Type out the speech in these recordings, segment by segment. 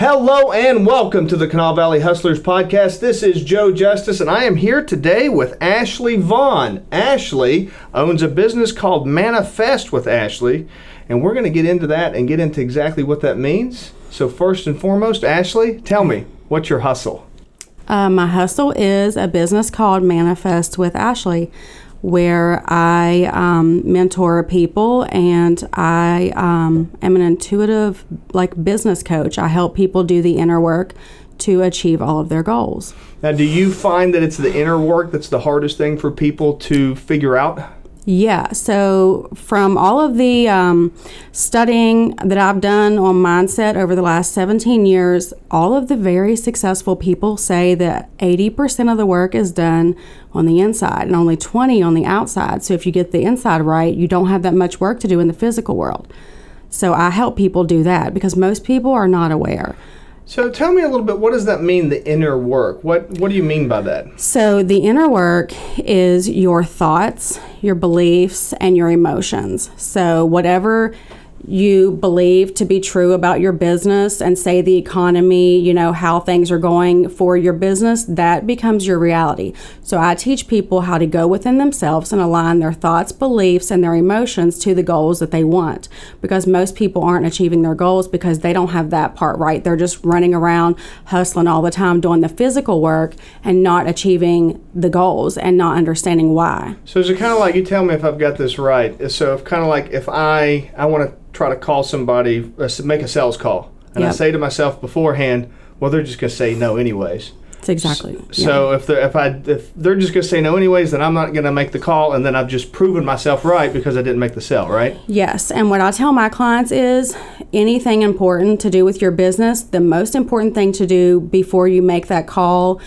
Hello and welcome to the Kanawha Valley Hustlers podcast. This is Joe Justice, and I am here today with Ashley Vaughn. Ashley owns a business called Manifest with Ashley, and we're going to get into that and get into exactly what that means. So, first and foremost, Ashley, tell me what's your hustle? Uh, my hustle is a business called Manifest with Ashley where I um, mentor people and I um, am an intuitive like business coach. I help people do the inner work to achieve all of their goals. Now, do you find that it's the inner work that's the hardest thing for people to figure out? Yeah, so from all of the um, studying that I've done on mindset over the last 17 years, all of the very successful people say that 80% of the work is done on the inside and only 20 on the outside. So if you get the inside right, you don't have that much work to do in the physical world. So I help people do that because most people are not aware. So tell me a little bit. What does that mean? The inner work. What What do you mean by that? So the inner work is your thoughts, your beliefs, and your emotions. So whatever you believe to be true about your business and say the economy, you know, how things are going for your business, that becomes your reality. So I teach people how to go within themselves and align their thoughts, beliefs, and their emotions to the goals that they want. Because most people aren't achieving their goals because they don't have that part right. They're just running around hustling all the time doing the physical work and not achieving the goals and not understanding why. So is it kind of like you tell me if I've got this right? So if kind of like if I I want to try to call somebody, uh, make a sales call, and yep. I say to myself beforehand, well, they're just going to say no anyways. That's exactly. So, so if they're if I if they're just going to say no anyways, then I'm not going to make the call, and then I've just proven myself right because I didn't make the sale, right? Yes, and what I tell my clients is anything important to do with your business, the most important thing to do before you make that call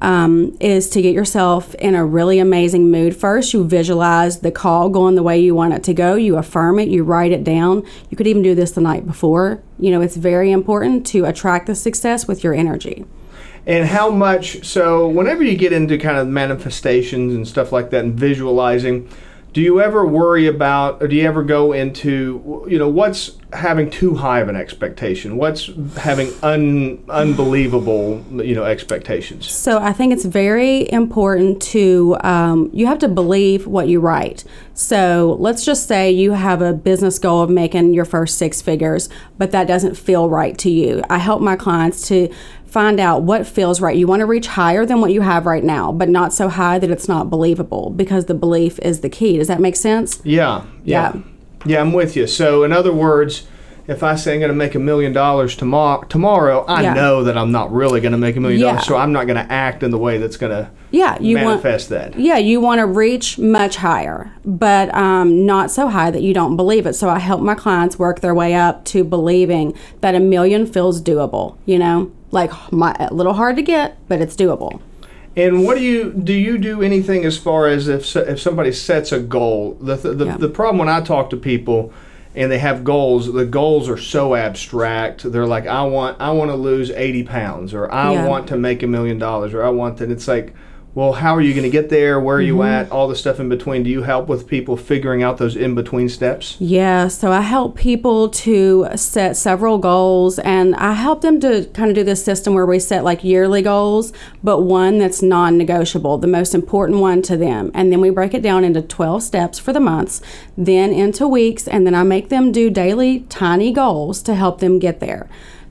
um, is to get yourself in a really amazing mood first. You visualize the call going the way you want it to go. You affirm it. You write it down. You could even do this the night before. You know, it's very important to attract the success with your energy. And how much, so whenever you get into kind of manifestations and stuff like that and visualizing, do you ever worry about or do you ever go into you know what's having too high of an expectation what's having un, unbelievable you know expectations so i think it's very important to um, you have to believe what you write so let's just say you have a business goal of making your first six figures but that doesn't feel right to you i help my clients to find out what feels right. You want to reach higher than what you have right now, but not so high that it's not believable because the belief is the key. Does that make sense? Yeah. Yeah. Yeah, yeah I'm with you. So, in other words, if I say I'm going to make a million dollars tomorrow, tomorrow, I yeah. know that I'm not really going to make a million dollars, so I'm not going to act in the way that's going to yeah, you manifest want, that. Yeah, you want to reach much higher, but um, not so high that you don't believe it. So I help my clients work their way up to believing that a million feels doable. You know, like my, a little hard to get, but it's doable. And what do you do? You do anything as far as if if somebody sets a goal? The the, yeah. the problem when I talk to people and they have goals, the goals are so abstract. They're like, I want I want to lose eighty pounds, or I yeah. want to make a million dollars, or I want that. It's like well, how are you going to get there? Where are you mm-hmm. at? All the stuff in between. Do you help with people figuring out those in between steps? Yeah, so I help people to set several goals and I help them to kind of do this system where we set like yearly goals, but one that's non negotiable, the most important one to them. And then we break it down into 12 steps for the months, then into weeks, and then I make them do daily tiny goals to help them get there.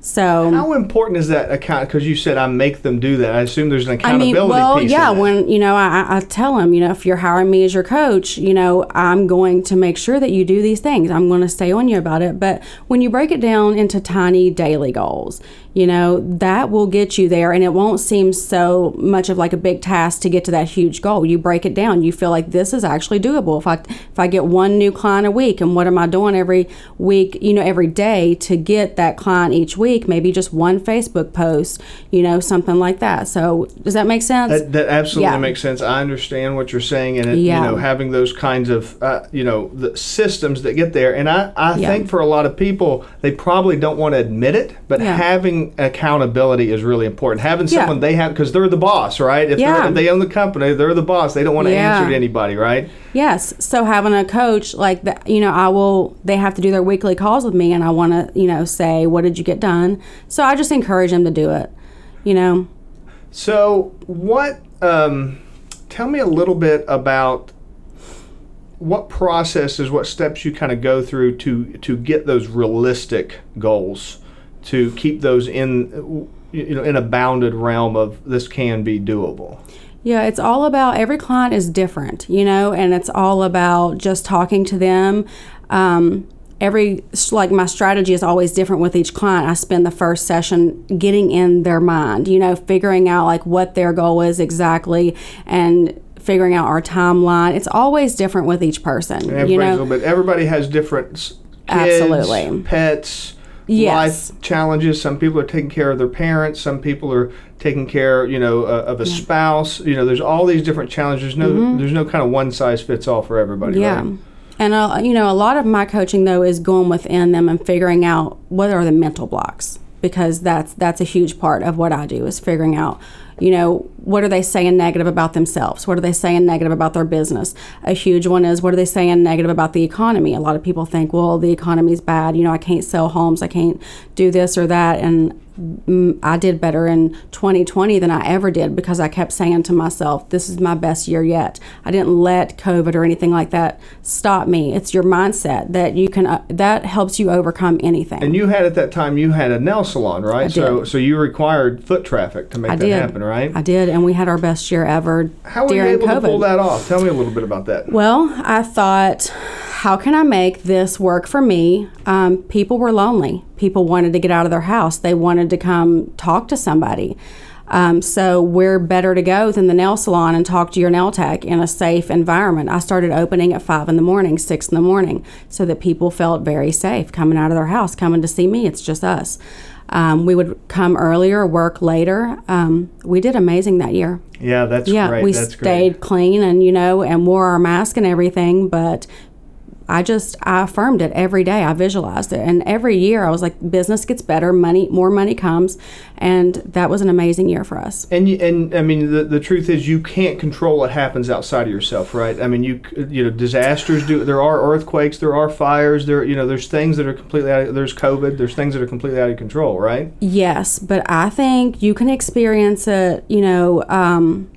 So how important is that account? Because you said I make them do that. I assume there's an accountability I mean, well, yeah. When you know, I, I tell them, you know, if you're hiring me as your coach, you know, I'm going to make sure that you do these things. I'm going to stay on you about it. But when you break it down into tiny daily goals, you know, that will get you there and it won't seem so much of like a big task to get to that huge goal. You break it down, you feel like this is actually doable. If I if I get one new client a week and what am I doing every week, you know, every day to get that client each week, maybe just one Facebook post, you know, something like that. So, does that make sense? That, that absolutely yeah. makes sense. I understand what you're saying and it, yeah. you know, having those kinds of uh, you know, the systems that get there and I I yeah. think for a lot of people they probably don't want to admit it, but having accountability is really important. Having someone they have because they're the boss, right? If, yeah. if they own the company, they're the boss. They don't want to answer to anybody, right? Yes. So having a coach like that, you know, I will. They have to do their weekly calls with me, and I want to, you know, say, what did you get done? So I just encourage them to do it. You know. So what? Um, tell me a little bit about what processes, what steps you kind of go through to to get those realistic goals, to keep those in you know in a bounded realm of this can be doable. Yeah, it's all about every client is different, you know, and it's all about just talking to them. Um, every like my strategy is always different with each client i spend the first session getting in their mind you know figuring out like what their goal is exactly and figuring out our timeline it's always different with each person you know but everybody has different kids, absolutely pets yes. life challenges. Some people are taking care of their parents. Some people are taking care, you know, uh, of a yeah. spouse. You know, there's all these different challenges. There's no, mm-hmm. there's no kind of one size fits all for everybody. Yeah. Right? And uh, you know, a lot of my coaching though is going within them and figuring out what are the mental blocks because that's that's a huge part of what I do is figuring out you know, what are they saying negative about themselves? What are they saying negative about their business? A huge one is what are they saying negative about the economy? A lot of people think, well, the economy's bad. You know, I can't sell homes. I can't do this or that. And I did better in 2020 than I ever did because I kept saying to myself, this is my best year yet. I didn't let COVID or anything like that stop me. It's your mindset that you can, uh, that helps you overcome anything. And you had at that time, you had a nail salon, right? I did. So, so you required foot traffic to make I that did. happen, right? I did. And we had our best year ever How were you able COVID. to pull that off? Tell me a little bit about that. Well, I thought, how can I make this work for me? Um, people were lonely. People wanted to get out of their house. They wanted to come talk to somebody. Um, so where better to go than the nail salon and talk to your nail tech in a safe environment? I started opening at five in the morning, six in the morning, so that people felt very safe coming out of their house, coming to see me. It's just us. Um, we would come earlier, work later. Um, we did amazing that year. Yeah, that's yeah. Great. We that's stayed great. clean and you know and wore our mask and everything, but I just I affirmed it every day. I visualized it, and every year I was like, business gets better, money, more money comes, and that was an amazing year for us. And and I mean, the, the truth is, you can't control what happens outside of yourself, right? I mean, you you know, disasters do. There are earthquakes, there are fires, there you know, there's things that are completely out. Of, there's COVID, there's things that are completely out of control, right? Yes, but I think you can experience it. You know. Um,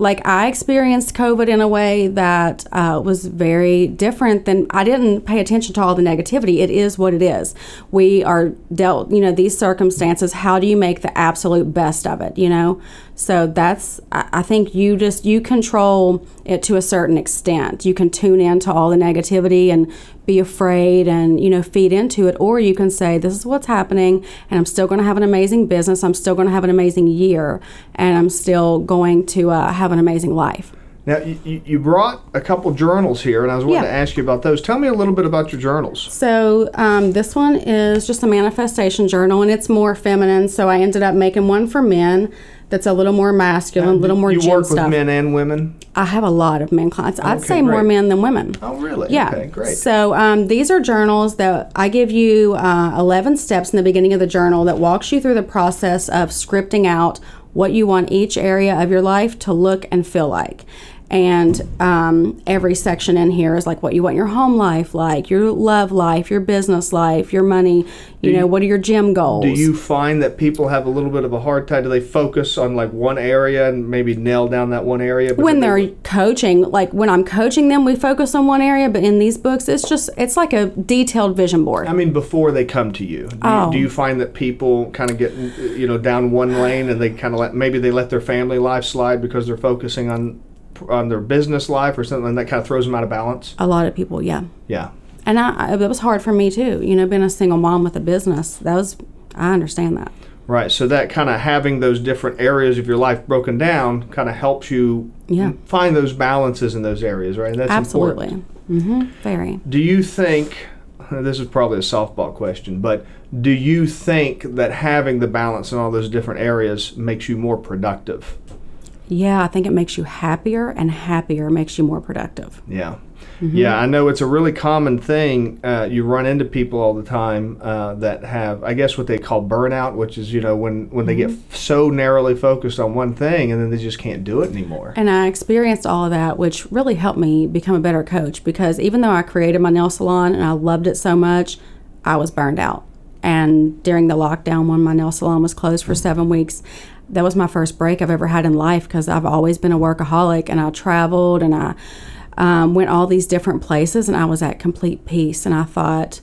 like I experienced COVID in a way that uh, was very different than I didn't pay attention to all the negativity. It is what it is. We are dealt, you know, these circumstances. How do you make the absolute best of it? You know, so that's, I think you just, you control it to a certain extent. You can tune into all the negativity and be afraid and, you know, feed into it. Or you can say, this is what's happening and I'm still going to have an amazing business. I'm still going to have an amazing year and I'm still going to uh, have an amazing life. Now, you, you brought a couple journals here, and I was wanting yeah. to ask you about those. Tell me a little bit about your journals. So, um, this one is just a manifestation journal, and it's more feminine. So, I ended up making one for men that's a little more masculine, a little more you work stuff. with men and women? I have a lot of men clients. I'd okay, say great. more men than women. Oh, really? Yeah. Okay, great. So um, these are journals that I give you uh, 11 steps in the beginning of the journal that walks you through the process of scripting out what you want each area of your life to look and feel like and um, every section in here is like what you want your home life like your love life your business life your money you do know you, what are your gym goals? do you find that people have a little bit of a hard time? Do they focus on like one area and maybe nail down that one area? When they're they, coaching like when i'm coaching them we focus on one area but in these books it's just it's like a detailed vision board. I mean before they come to you. Do, oh. you, do you find that people kind of get you know down one lane and they kind of let maybe they let their family life slide because they're focusing on on their business life or something like that kind of throws them out of balance? A lot of people, yeah. Yeah. And I, it was hard for me too. You know, being a single mom with a business, that was, I understand that. Right. So that kind of having those different areas of your life broken down kind of helps you yeah. find those balances in those areas, right? And That's Absolutely. Mm-hmm. Very. Do you think, this is probably a softball question, but do you think that having the balance in all those different areas makes you more productive? Yeah, I think it makes you happier, and happier makes you more productive. Yeah. Mm-hmm. Yeah, I know it's a really common thing. Uh, you run into people all the time uh, that have, I guess, what they call burnout, which is you know when when they mm-hmm. get so narrowly focused on one thing and then they just can't do it anymore. And I experienced all of that, which really helped me become a better coach because even though I created my nail salon and I loved it so much, I was burned out and during the lockdown when my nail salon was closed for seven weeks, that was my first break I've ever had in life because I've always been a workaholic and I traveled and I um, went all these different places and I was at complete peace. And I thought,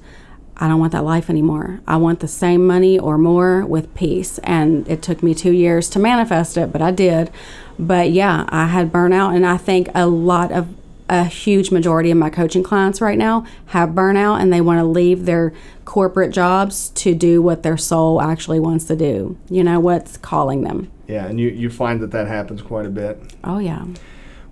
I don't want that life anymore. I want the same money or more with peace. And it took me two years to manifest it, but I did. But yeah, I had burnout, and I think a lot of a huge majority of my coaching clients right now have burnout and they want to leave their corporate jobs to do what their soul actually wants to do. You know, what's calling them. Yeah, and you, you find that that happens quite a bit. Oh, yeah.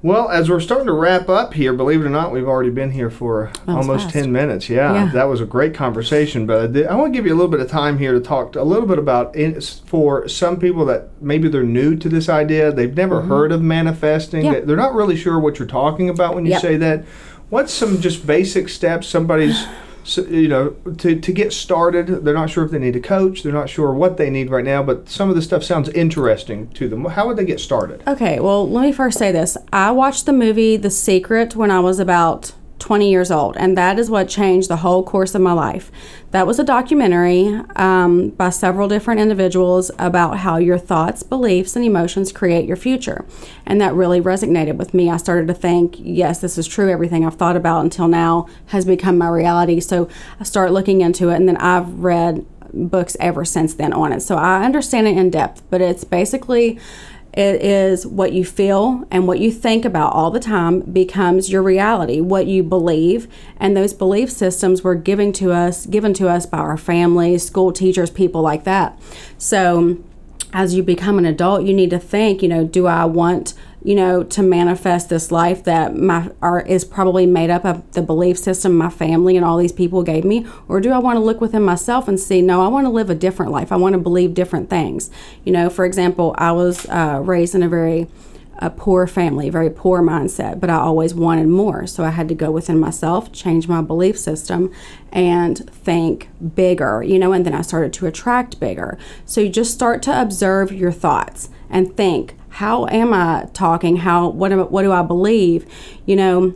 Well, as we're starting to wrap up here, believe it or not, we've already been here for almost fast. 10 minutes. Yeah, yeah, that was a great conversation. But I want to give you a little bit of time here to talk a little bit about in, for some people that maybe they're new to this idea, they've never mm-hmm. heard of manifesting, yeah. they're not really sure what you're talking about when you yep. say that. What's some just basic steps somebody's so, you know, to, to get started, they're not sure if they need a coach. They're not sure what they need right now, but some of the stuff sounds interesting to them. How would they get started? Okay, well, let me first say this. I watched the movie The Secret when I was about 20 years old, and that is what changed the whole course of my life. That was a documentary um, by several different individuals about how your thoughts, beliefs, and emotions create your future. And that really resonated with me. I started to think, yes, this is true. Everything I've thought about until now has become my reality. So I start looking into it, and then I've read books ever since then on it. So I understand it in depth, but it's basically it is what you feel and what you think about all the time becomes your reality, what you believe, and those belief systems were given to us, given to us by our families, school teachers, people like that. So as you become an adult, you need to think, you know, do I want you know, to manifest this life that my are is probably made up of the belief system my family and all these people gave me, or do I want to look within myself and see, no, I want to live a different life. I want to believe different things. You know, for example, I was uh, raised in a very a poor family, very poor mindset, but I always wanted more. So I had to go within myself, change my belief system, and think bigger, you know, and then I started to attract bigger. So you just start to observe your thoughts and think, how am I talking? How what am, what do I believe? You know,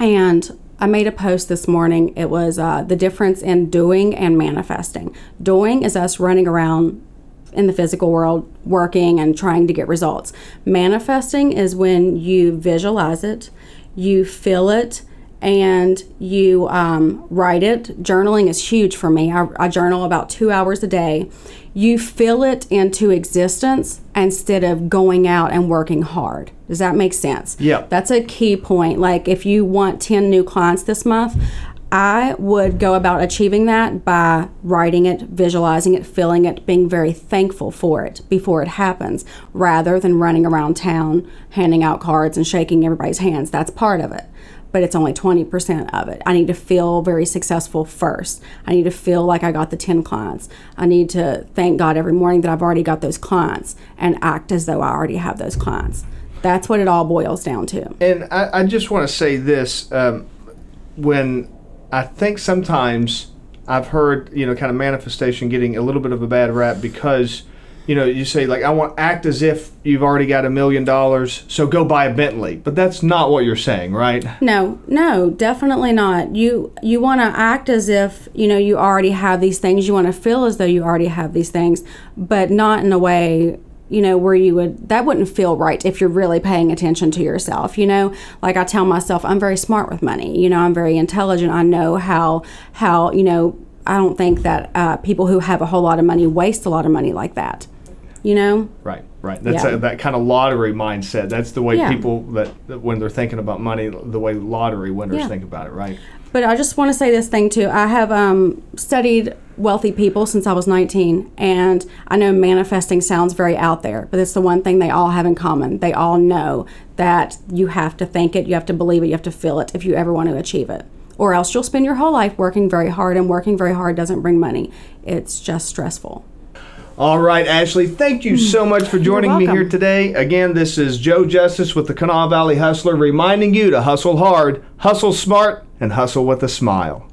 and I made a post this morning. It was uh, the difference in doing and manifesting. Doing is us running around in the physical world working and trying to get results. Manifesting is when you visualize it, you feel it, and you um, write it. Journaling is huge for me. I, I, journal about two hours a day. You feel it into existence instead of going out and working hard. Does that make sense? Yeah. That's a key point. Like if you want 10 new clients this month, I would go about achieving that by writing it, visualizing it, feeling it, being very thankful for it before it happens, rather than running around town handing out cards and shaking everybody's hands. That's part of it but it's only 20% of it. I need to feel very successful first. I need to feel like I got the 10 clients. I need to thank God every morning that I've already got those clients and act as though I already have those clients. That's what it all boils down to. And I, I just want to say this um, when I think sometimes I've heard, you know, kind of manifestation getting a little bit of a bad rap because you know, you say like, I want act as if you've already got a million dollars, so go buy a Bentley. But that's not what you're saying, right? No, no, definitely not. You you want to act as if you know you already have these things. You want to feel as though you already have these things, but not in a way you know where you would that wouldn't feel right if you're really paying attention to yourself you know like i tell myself i'm very smart with money you know i'm very intelligent i know how how you know i don't think that uh, people who have a whole lot of money waste a lot of money like that you know? Right, right. That's yeah. a, that kind of lottery mindset. That's the way yeah. people that, that, when they're thinking about money, the way lottery winners yeah. think about it, right? But I just want to say this thing too. I have um, studied wealthy people since I was 19, and I know manifesting sounds very out there, but it's the one thing they all have in common. They all know that you have to think it, you have to believe it, you have to feel it if you ever want to achieve it. Or else you'll spend your whole life working very hard, and working very hard doesn't bring money. It's just stressful. All right, Ashley, thank you so much for joining me here today. Again, this is Joe Justice with the Kanawha Valley Hustler reminding you to hustle hard, hustle smart, and hustle with a smile.